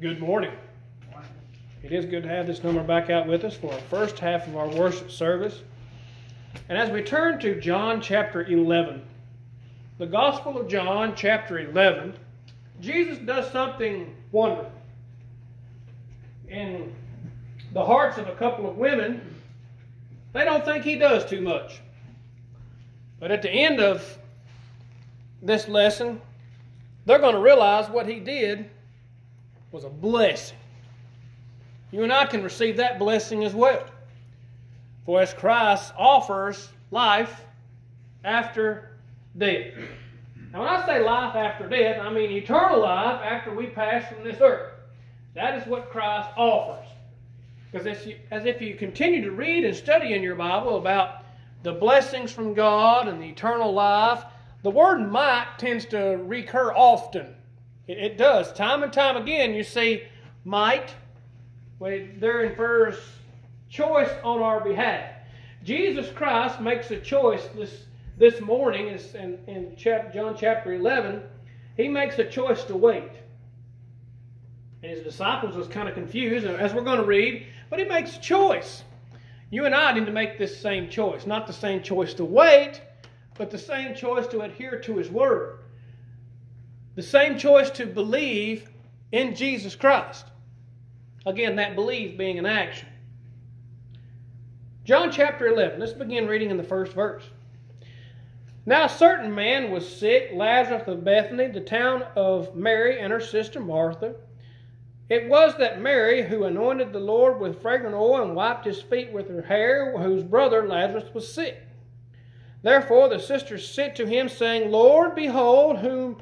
Good morning. It is good to have this number back out with us for our first half of our worship service. And as we turn to John chapter 11, the Gospel of John chapter 11, Jesus does something wonderful. In the hearts of a couple of women, they don't think he does too much. But at the end of this lesson, they're going to realize what he did was a blessing. You and I can receive that blessing as well. For as Christ offers life after death. Now, when I say life after death, I mean eternal life after we pass from this earth. That is what Christ offers. Because as if you continue to read and study in your Bible about the blessings from God and the eternal life, the word might tends to recur often. It, it does. Time and time again, you see might. there infers choice on our behalf. Jesus Christ makes a choice this, this morning in, in chapter, John chapter 11. He makes a choice to wait. And his disciples was kind of confused, as we're going to read, but he makes a choice. You and I need to make this same choice. Not the same choice to wait, but the same choice to adhere to his word the same choice to believe in Jesus Christ. Again, that belief being an action. John chapter 11, let's begin reading in the first verse. Now, a certain man was sick, Lazarus of Bethany, the town of Mary and her sister Martha. It was that Mary who anointed the Lord with fragrant oil and wiped his feet with her hair, whose brother Lazarus was sick. Therefore the sisters sent to him, saying, Lord, behold, whom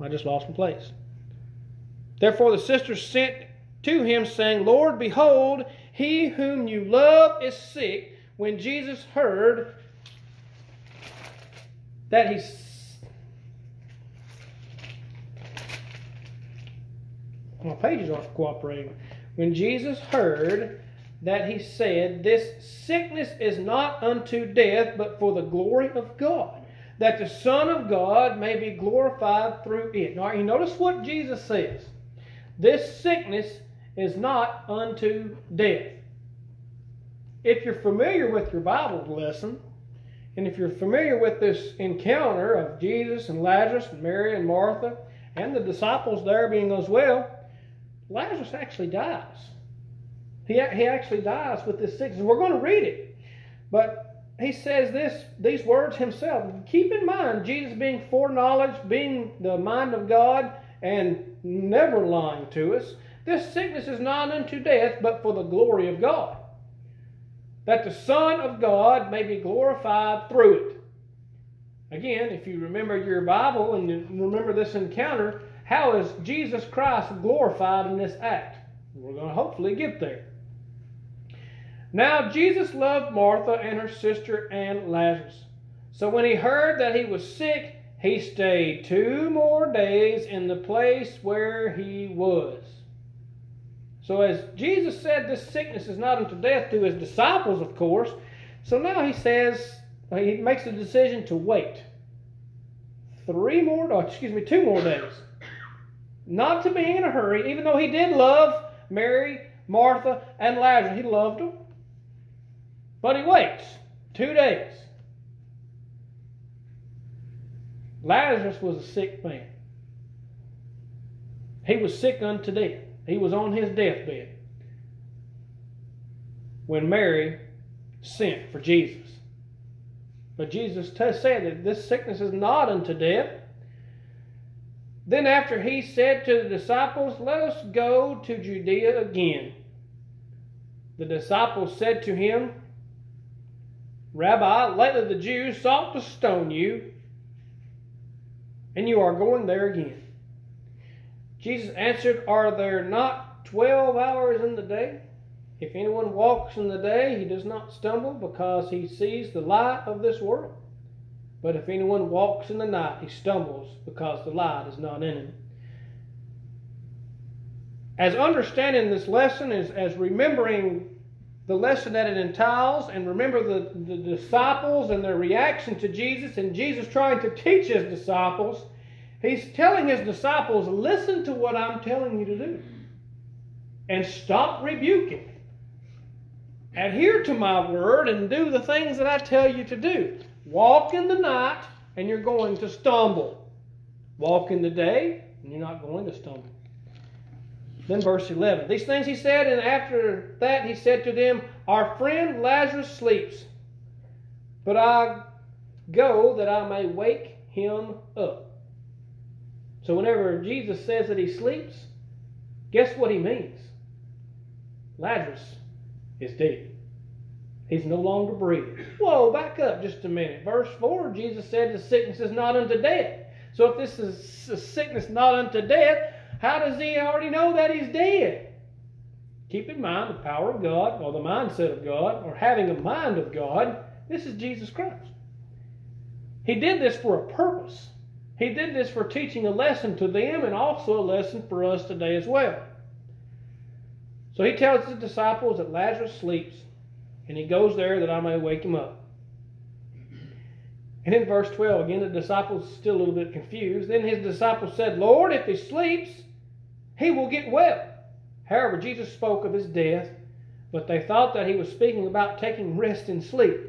I just lost my place. Therefore the sisters sent to him, saying, Lord, behold, he whom you love is sick. When Jesus heard that he my pages aren't cooperating. When Jesus heard that he said, This sickness is not unto death, but for the glory of God, that the Son of God may be glorified through it. Now, you notice what Jesus says. This sickness is not unto death. If you're familiar with your Bible lesson, and if you're familiar with this encounter of Jesus and Lazarus and Mary and Martha and the disciples there being as well, Lazarus actually dies. He, he actually dies with this sickness. We're going to read it. But he says this these words himself. Keep in mind Jesus being foreknowledge, being the mind of God, and never lying to us. This sickness is not unto death, but for the glory of God. That the Son of God may be glorified through it. Again, if you remember your Bible and you remember this encounter, how is Jesus Christ glorified in this act? We're going to hopefully get there. Now Jesus loved Martha and her sister and Lazarus. So when he heard that he was sick, he stayed two more days in the place where he was. So as Jesus said, this sickness is not unto death to his disciples, of course. So now he says, he makes the decision to wait. Three more, oh, excuse me, two more days. Not to be in a hurry, even though he did love Mary, Martha, and Lazarus. He loved them. But he waits two days. Lazarus was a sick man. He was sick unto death. He was on his deathbed when Mary sent for Jesus. But Jesus said that this sickness is not unto death. Then, after he said to the disciples, Let us go to Judea again. The disciples said to him, Rabbi, lately the Jews sought to stone you, and you are going there again. Jesus answered, Are there not twelve hours in the day? If anyone walks in the day, he does not stumble because he sees the light of this world. But if anyone walks in the night, he stumbles because the light is not in him. As understanding this lesson, as, as remembering the lesson that it entails and remember the, the disciples and their reaction to Jesus and Jesus trying to teach his disciples He's telling his disciples, listen to what I'm telling you to do. And stop rebuking. Adhere to my word and do the things that I tell you to do. Walk in the night and you're going to stumble. Walk in the day and you're not going to stumble. Then verse 11. These things he said, and after that he said to them, Our friend Lazarus sleeps, but I go that I may wake him up. So whenever Jesus says that he sleeps, guess what he means? Lazarus is dead. He's no longer breathing. Whoa, back up just a minute. Verse 4, Jesus said the sickness is not unto death. So if this is a sickness not unto death, how does he already know that he's dead? Keep in mind the power of God, or the mindset of God, or having a mind of God. This is Jesus Christ. He did this for a purpose. He did this for teaching a lesson to them and also a lesson for us today as well. So he tells his disciples that Lazarus sleeps, and he goes there that I may wake him up. And in verse 12, again, the disciples still a little bit confused. Then his disciples said, Lord, if he sleeps, he will get well. However, Jesus spoke of his death, but they thought that he was speaking about taking rest and sleep.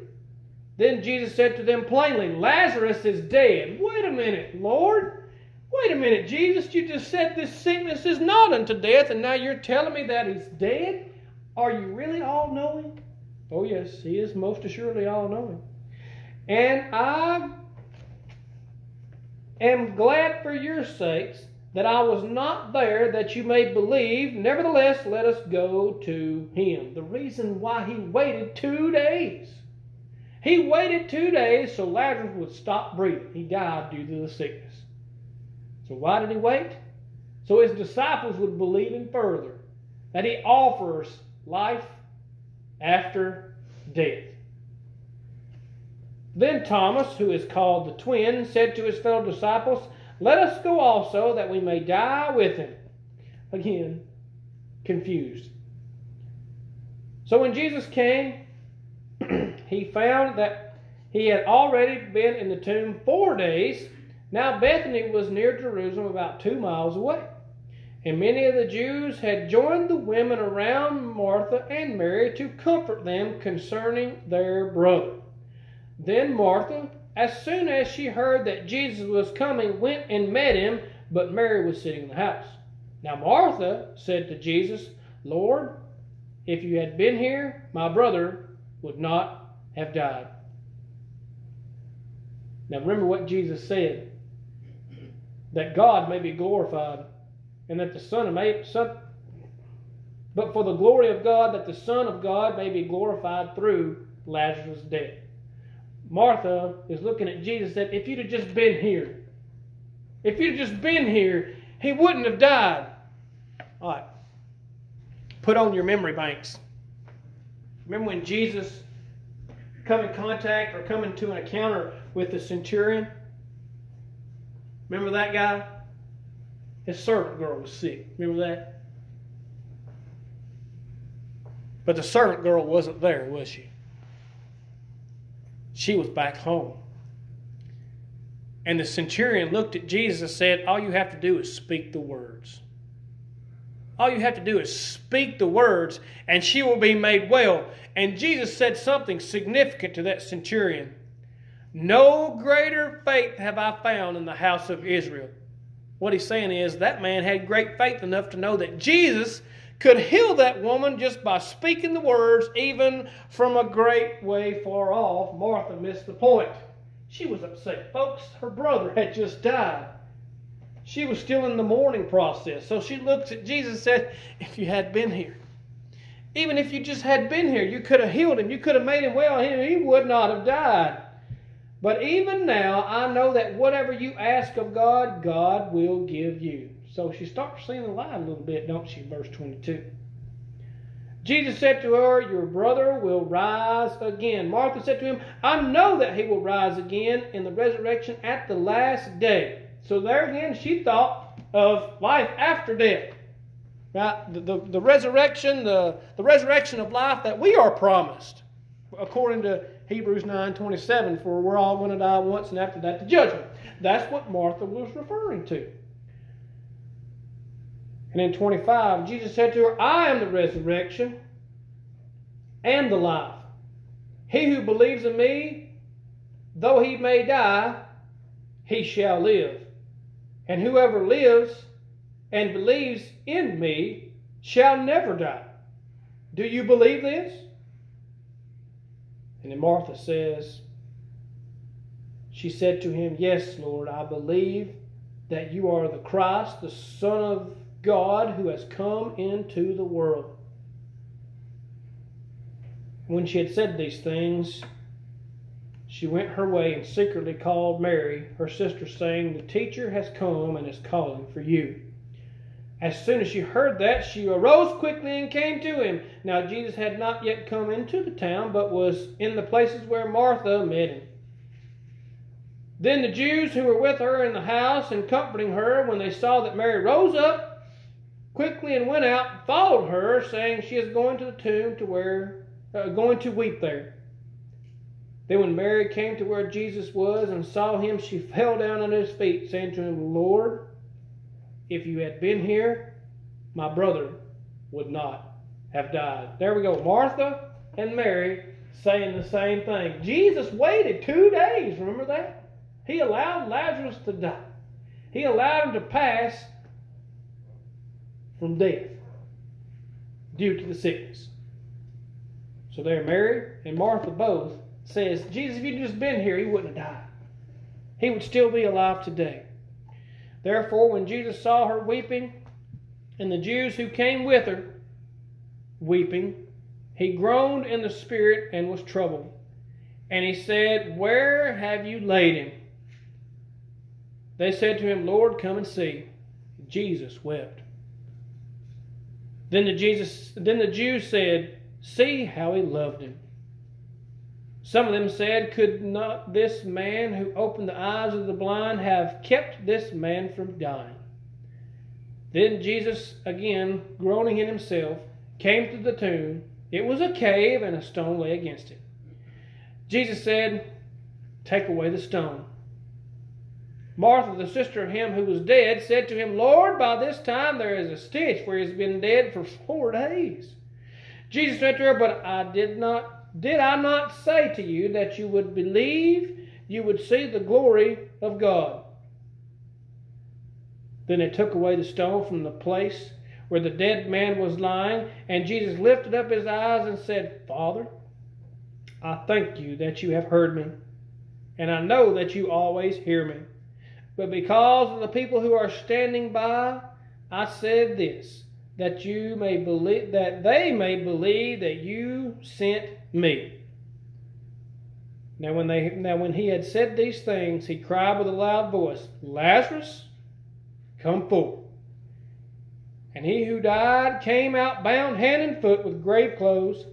Then Jesus said to them plainly, Lazarus is dead. Wait a minute, Lord. Wait a minute, Jesus. You just said this sickness is not unto death, and now you're telling me that he's dead? Are you really all knowing? Oh, yes, he is most assuredly all knowing. And I am glad for your sakes that I was not there that you may believe. Nevertheless, let us go to him. The reason why he waited two days he waited two days so Lazarus would stop breathing. He died due to the sickness. So why did he wait? So his disciples would believe him further that he offers life after death. Then Thomas, who is called the twin, said to his fellow disciples, Let us go also, that we may die with him. Again, confused. So when Jesus came, he found that he had already been in the tomb four days. Now Bethany was near Jerusalem, about two miles away. And many of the Jews had joined the women around Martha and Mary to comfort them concerning their brother. Then Martha, as soon as she heard that Jesus was coming, went and met him, but Mary was sitting in the house. Now Martha said to Jesus, Lord, if you had been here, my brother would not have died. Now remember what Jesus said that God may be glorified and that the Son of may, son, but for the glory of God, that the Son of God may be glorified through Lazarus' death. Martha is looking at Jesus and said, If you'd have just been here, if you'd have just been here, he wouldn't have died. All right. Put on your memory banks. Remember when Jesus come in contact or come into an encounter with the centurion? Remember that guy? His servant girl was sick. Remember that? But the servant girl wasn't there, was she? She was back home. And the centurion looked at Jesus and said, All you have to do is speak the words. All you have to do is speak the words, and she will be made well. And Jesus said something significant to that centurion No greater faith have I found in the house of Israel. What he's saying is that man had great faith enough to know that Jesus could heal that woman just by speaking the words, even from a great way far off. Martha missed the point. She was upset. Folks, her brother had just died. She was still in the mourning process. So she looks at Jesus and said, If you had been here, even if you just had been here, you could have healed him. You could have made him well. He would not have died. But even now, I know that whatever you ask of God, God will give you. So she starts seeing the light a little bit, don't she? Verse 22. Jesus said to her, Your brother will rise again. Martha said to him, I know that he will rise again in the resurrection at the last day. So there again, she thought of life after death. Right? The, the, the resurrection, the, the resurrection of life that we are promised, according to Hebrews 9 27, for we're all going to die once, and after that, the judgment. That's what Martha was referring to. And in 25, Jesus said to her, I am the resurrection and the life. He who believes in me, though he may die, he shall live. And whoever lives and believes in me shall never die. Do you believe this? And then Martha says, She said to him, Yes, Lord, I believe that you are the Christ, the Son of God, who has come into the world. When she had said these things, she went her way and secretly called Mary, her sister, saying, The teacher has come and is calling for you. As soon as she heard that, she arose quickly and came to him. Now Jesus had not yet come into the town, but was in the places where Martha met him. Then the Jews who were with her in the house and comforting her, when they saw that Mary rose up quickly and went out, and followed her, saying, She is going to the tomb to where uh, going to weep there. Then when Mary came to where Jesus was and saw him, she fell down at his feet, saying to him, Lord, if you had been here, my brother would not have died. There we go. Martha and Mary saying the same thing. Jesus waited two days. Remember that? He allowed Lazarus to die. He allowed him to pass from death due to the sickness. So there, Mary and Martha both says, Jesus, if you'd just been here, he wouldn't have died. He would still be alive today. Therefore, when Jesus saw her weeping, and the Jews who came with her weeping, he groaned in the spirit and was troubled. And he said, Where have you laid him? They said to him, Lord, come and see. Jesus wept. Then the Jesus then the Jews said, See how he loved him. Some of them said, Could not this man who opened the eyes of the blind have kept this man from dying? Then Jesus, again groaning in himself, came to the tomb. It was a cave, and a stone lay against it. Jesus said, Take away the stone. Martha, the sister of him who was dead, said to him, Lord, by this time there is a stench, for he has been dead for four days. Jesus said to her, But I did not, did I not say to you that you would believe, you would see the glory of God? Then they took away the stone from the place where the dead man was lying, and Jesus lifted up his eyes and said, Father, I thank you that you have heard me, and I know that you always hear me. But because of the people who are standing by, I said this that you may believe that they may believe that you sent me. Now when they now when he had said these things, he cried with a loud voice, Lazarus, come forth. And he who died came out bound hand and foot with grave clothes,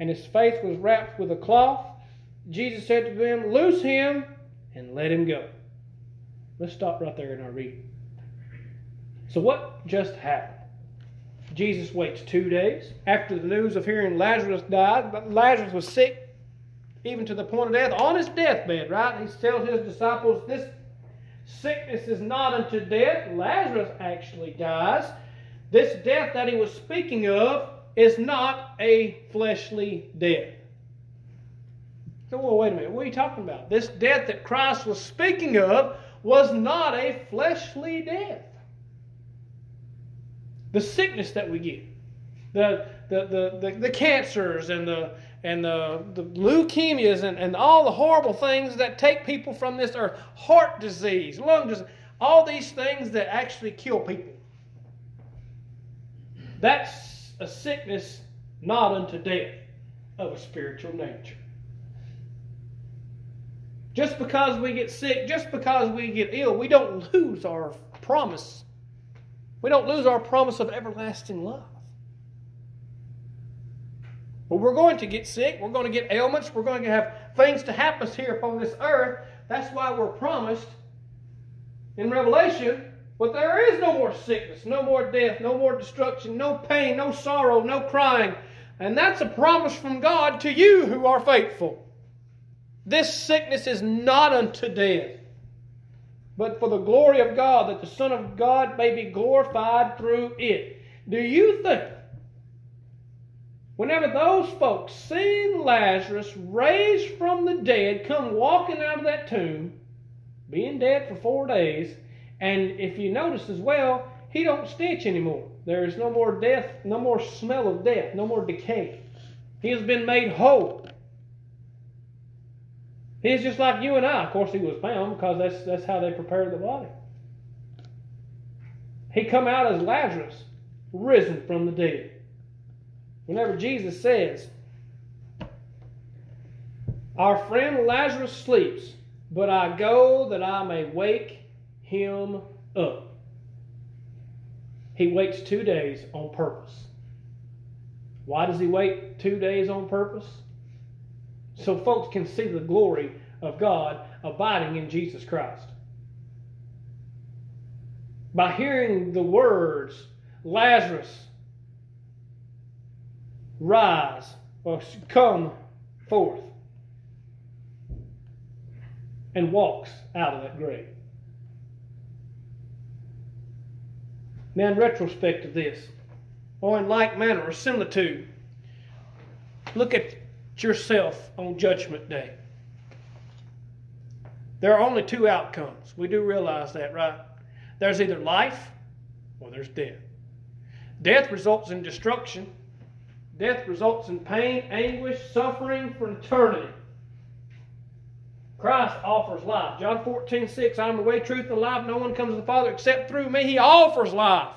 and his face was wrapped with a cloth. Jesus said to them, Loose him and let him go. Let's stop right there in our reading. So, what just happened? Jesus waits two days. After the news of hearing Lazarus died, but Lazarus was sick, even to the point of death, on his deathbed, right? He tells his disciples, This sickness is not unto death. Lazarus actually dies. This death that he was speaking of is not a fleshly death. So, well, wait a minute. What are you talking about? This death that Christ was speaking of was not a fleshly death the sickness that we get, the, the, the, the, the cancers and the, and the, the leukemias and, and all the horrible things that take people from this earth, heart disease, lung disease, all these things that actually kill people. That's a sickness not unto death of a spiritual nature. Just because we get sick, just because we get ill, we don't lose our promise we don't lose our promise of everlasting love. But we're going to get sick. We're going to get ailments. We're going to have things to happen here upon this earth. That's why we're promised in Revelation. But there is no more sickness, no more death, no more destruction, no pain, no sorrow, no crying. And that's a promise from God to you who are faithful. This sickness is not unto death. but for the glory of God, that the Son of God may be glorified through it. Do you think, whenever those folks seen Lazarus raised from the dead, come walking out of that tomb, being dead for four days, and if you notice as well, he don't stench anymore. There is no more death, no more smell of death, no more decay. He has been made whole. He's just like you and I. Of course, he was found because that's, that's how they prepared the body. He come out as Lazarus, risen from the dead. Whenever Jesus says, Our friend Lazarus sleeps, but I go that I may wake him up. He waits two days on purpose. Why does he wait two days on purpose? So folks can see the glory of God abiding in Jesus Christ. By hearing the words, Lazarus, rise, or come forth, and walks out of that grave. Now, in retrospect of this, or in like manner or similitude, look at yourself on Judgment Day. There are only two outcomes. We do realize that, right? There's either life or there's death. Death results in destruction. Death results in pain, anguish, suffering for eternity. Christ offers life. John 14, 6, I am the way, truth, and life. No one comes to the Father except through me. He offers life.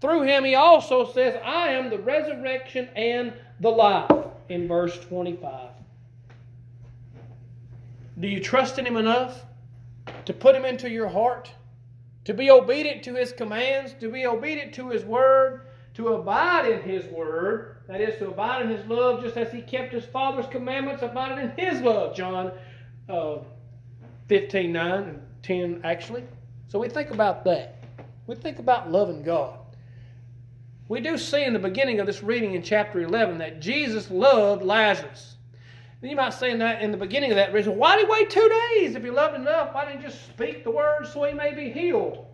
Through him, he also says, I am the resurrection and the life in verse 25. Do you trust in Him enough to put Him into your heart? To be obedient to His commands, to be obedient to His word, to abide in His word, that is, to abide in His love, just as He kept His Father's commandments, abided in His love. John uh, 15 9 and 10, actually. So we think about that. We think about loving God. We do see in the beginning of this reading in chapter 11 that Jesus loved Lazarus. And you might say in that in the beginning of that reason, why did he wait two days if he loved enough? Why didn't he just speak the word so he may be healed?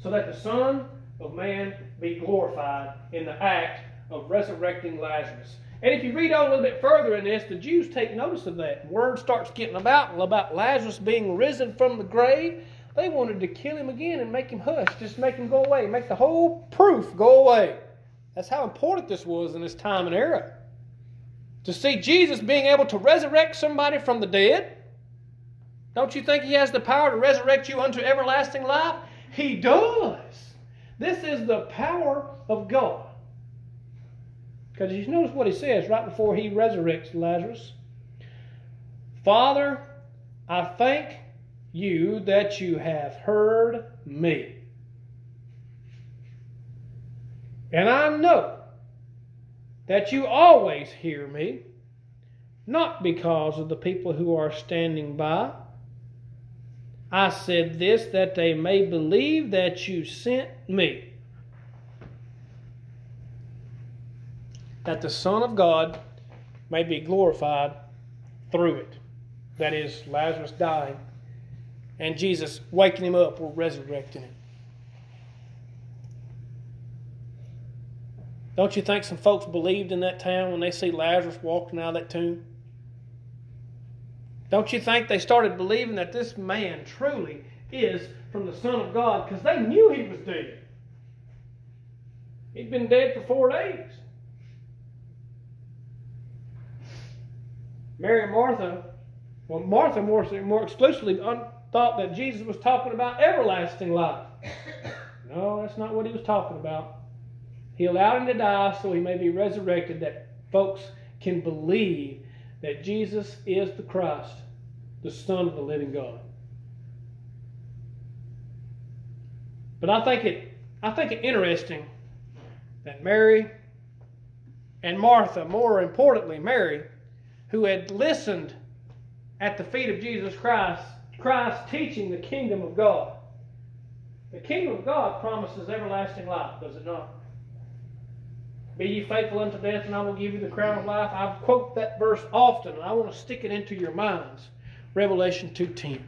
So that the Son of Man be glorified in the act of resurrecting Lazarus. And if you read on a little bit further in this, the Jews take notice of that. Word starts getting about about Lazarus being risen from the grave. They wanted to kill him again and make him hush, just make him go away, make the whole proof go away. That's how important this was in this time and era. To see Jesus being able to resurrect somebody from the dead. Don't you think he has the power to resurrect you unto everlasting life? He does. This is the power of God. Because you notice what he says right before he resurrects Lazarus. Father, I thank you that you have heard me. And I know that you always hear me, not because of the people who are standing by. I said this that they may believe that you sent me. That the Son of God may be glorified through it. That is, Lazarus dying and Jesus waking him up or resurrecting him. Don't you think some folks believed in that town when they see Lazarus walking out of that tomb? Don't you think they started believing that this man truly is from the Son of God because they knew he was dead? He'd been dead for four days. Mary and Martha, well, Martha more, more exclusively thought that Jesus was talking about everlasting life. No, that's not what he was talking about. He allowed him to die so he may be resurrected, that folks can believe that Jesus is the Christ, the Son of the living God. But I think it I think it interesting that Mary and Martha, more importantly, Mary, who had listened at the feet of Jesus Christ, Christ teaching the kingdom of God. The kingdom of God promises everlasting life, does it not? Be ye faithful unto death, and I will give you the crown of life. I quote that verse often, and I want to stick it into your minds. Revelation 2.10.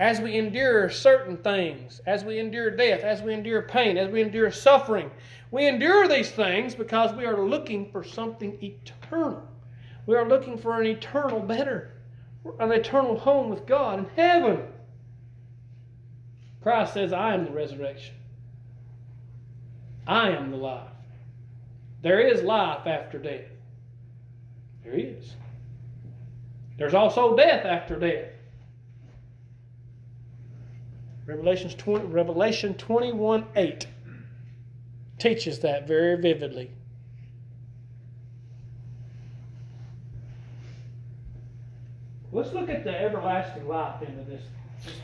as we endure certain things, as we endure death, as we endure pain, as we endure suffering, we endure these things because we are looking for something eternal. We are looking for an eternal better, an eternal home with God in heaven. Christ says, I am the resurrection. I am the life. There is life after death. There is. There's also death after death. Revelations 20, Revelation 21 8 teaches that very vividly. Let's look at the everlasting life into this,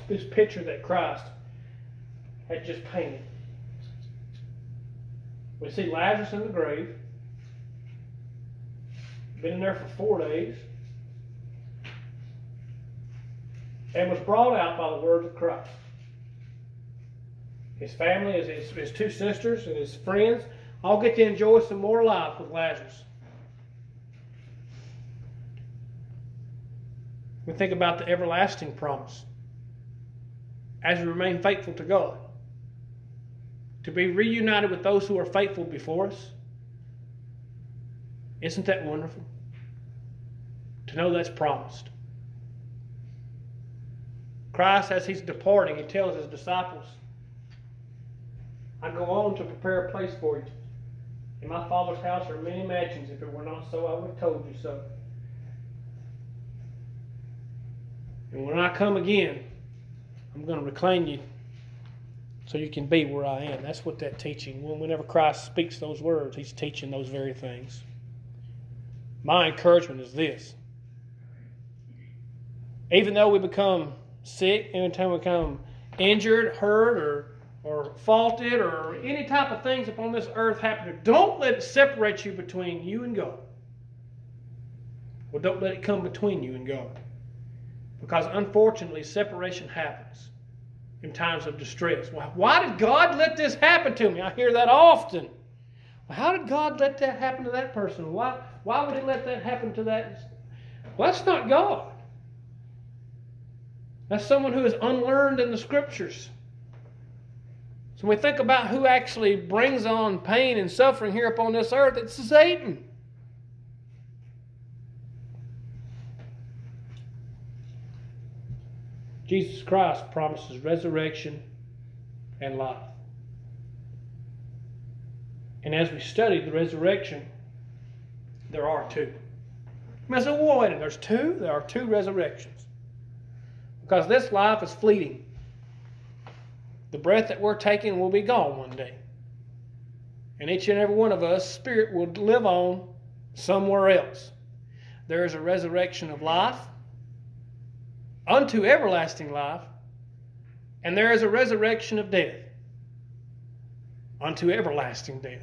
this, picture that Christ had just painted. We see Lazarus in the grave, been in there for four days, and was brought out by the words of Christ. His family, his, his two sisters, and his friends all get to enjoy some more life with Lazarus. Think about the everlasting promise as we remain faithful to God. To be reunited with those who are faithful before us. Isn't that wonderful? To know that's promised. Christ, as he's departing, he tells his disciples, I go on to prepare a place for you. In my Father's house are many mansions. If it were not so, I would have told you so. And when I come again, I'm going to reclaim you so you can be where I am. That's what that teaching, whenever Christ speaks those words, he's teaching those very things. My encouragement is this. Even though we become sick, anytime we become injured, hurt, or or faulted or any type of things upon this earth happen, don't let it separate you between you and God. Well, don't let it come between you and God. Because unfortunately, separation happens in times of distress. Well, why did God let this happen to me? I hear that often. Well, how did God let that happen to that person? Why, why would He let that happen to that? Well, that's not God. That's someone who is unlearned in the scriptures. So when we think about who actually brings on pain and suffering here upon this earth, it's Satan. Jesus Christ promises resurrection and life. And as we study the resurrection, there are two. I said, well, wait, there's two? There are two resurrections. Because this life is fleeting. The breath that we're taking will be gone one day. And each and every one of us, spirit will live on somewhere else. There is a resurrection of life unto everlasting life, and there is a resurrection of death unto everlasting death.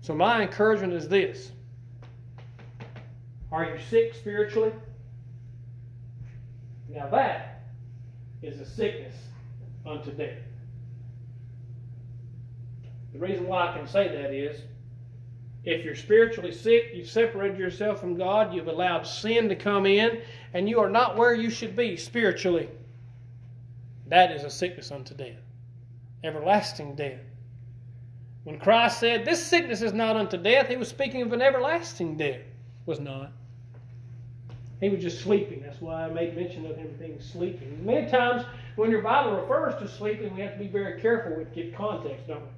So, my encouragement is this Are you sick spiritually? Now, that is a sickness unto death. The reason why I can say that is if you're spiritually sick, you've separated yourself from God, you've allowed sin to come in, and you are not where you should be spiritually. That is a sickness unto death, everlasting death. When Christ said, This sickness is not unto death, he was speaking of an everlasting death. Was not. He was just sleeping. That's why I made mention of him being sleeping. Many times when your Bible refers to sleeping, we have to be very careful with get context, don't we?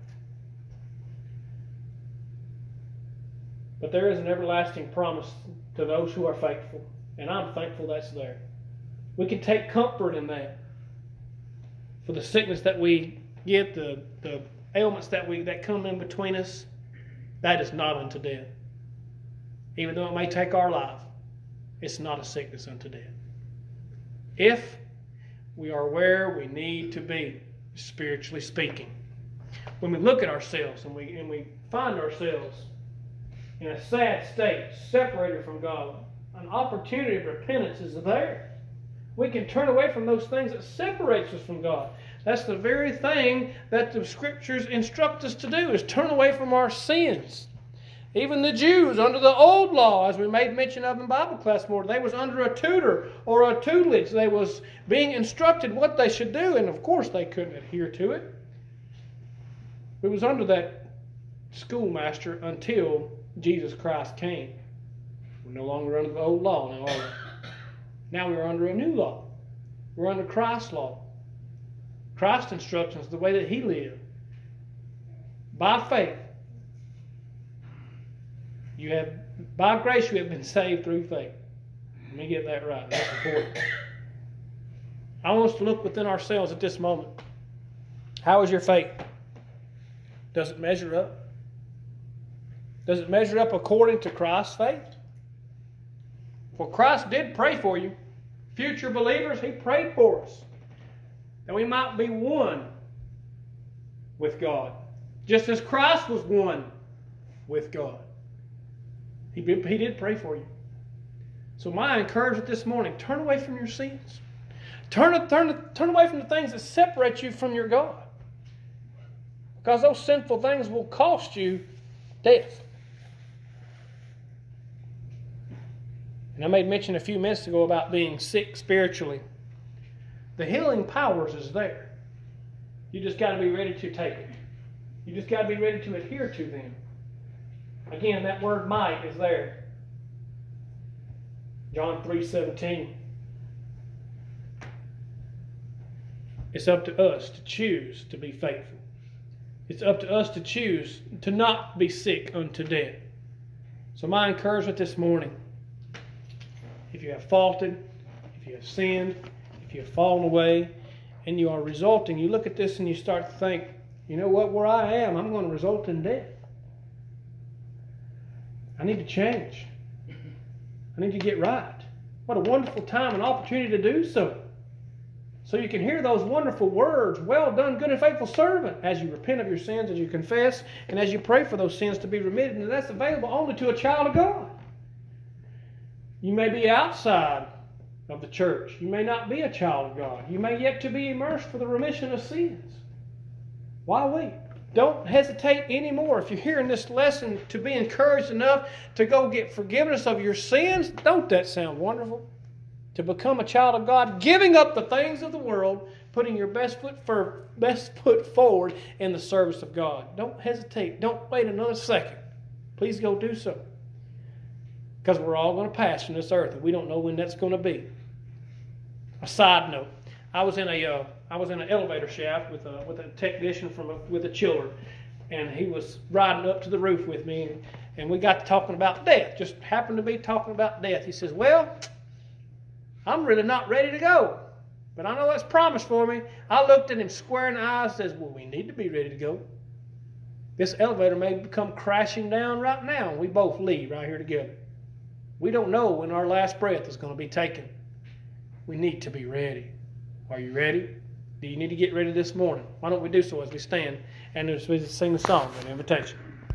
But there is an everlasting promise to those who are faithful, and I'm thankful that's there. We can take comfort in that. For the sickness that we get, the, the ailments that we that come in between us, that is not unto death. Even though it may take our life, it's not a sickness unto death. If we are where we need to be, spiritually speaking. When we look at ourselves and we, and we find ourselves in a sad state, separated from God, an opportunity of repentance is there. We can turn away from those things that separates us from God. That's the very thing that the scriptures instruct us to do is turn away from our sins. Even the Jews under the old law, as we made mention of in Bible class more, they was under a tutor or a tutelage. They was being instructed what they should do, and of course they couldn't adhere to it. We was under that schoolmaster until Jesus Christ came. We're no longer under the old law now, are we? Now we're under a new law. We're under Christ's law. Christ's instructions, the way that He lived. By faith, you have, by grace, you have been saved through faith. Let me get that right. That's important. I want us to look within ourselves at this moment. How is your faith? Does it measure up? Does it measure up according to Christ's faith? Well, Christ did pray for you. Future believers, He prayed for us. That we might be one with God. Just as Christ was one with God. He, he did pray for you. So my encouragement this morning, turn away from your sins. Turn, turn, turn away from the things that separate you from your God. Because those sinful things will cost you death. And I made mention a few minutes ago about being sick spiritually. The healing powers is there. You just got to be ready to take it. You just got to be ready to adhere to them. Again, that word might is there. John 3:17. It's up to us to choose to be faithful. It's up to us to choose to not be sick unto death. So my encouragement this morning, if you have faulted, if you have sinned, if you have fallen away, and you are resulting, you look at this and you start to think, you know what, where I am, I'm going to result in death. I need to change. I need to get right. What a wonderful time and opportunity to do so. So you can hear those wonderful words, well done, good and faithful servant, as you repent of your sins, as you confess, and as you pray for those sins to be remitted. And that's available only to a child of God. You may be outside of the church. You may not be a child of God. You may yet to be immersed for the remission of sins. Why wait? Don't hesitate anymore. If you're hearing this lesson to be encouraged enough to go get forgiveness of your sins, don't that sound wonderful? To become a child of God, giving up the things of the world, putting your best foot for, best foot forward in the service of God. Don't hesitate. Don't wait another second. Please go do so. Because we're all going to pass from this earth, and we don't know when that's going to be. A side note: I was in a uh, I was in an elevator shaft with a with a technician from a, with a chiller, and he was riding up to the roof with me, and, and we got to talking about death. Just happened to be talking about death. He says, "Well, I'm really not ready to go, but I know that's promised for me." I looked at him square in the eye and says, "Well, we need to be ready to go. This elevator may come crashing down right now, and we both leave right here together. We don't know when our last breath is going to be taken. We need to be ready. Are you ready?" Do you need to get ready this morning? Why don't we do so as we stand and as we sing the song, an invitation?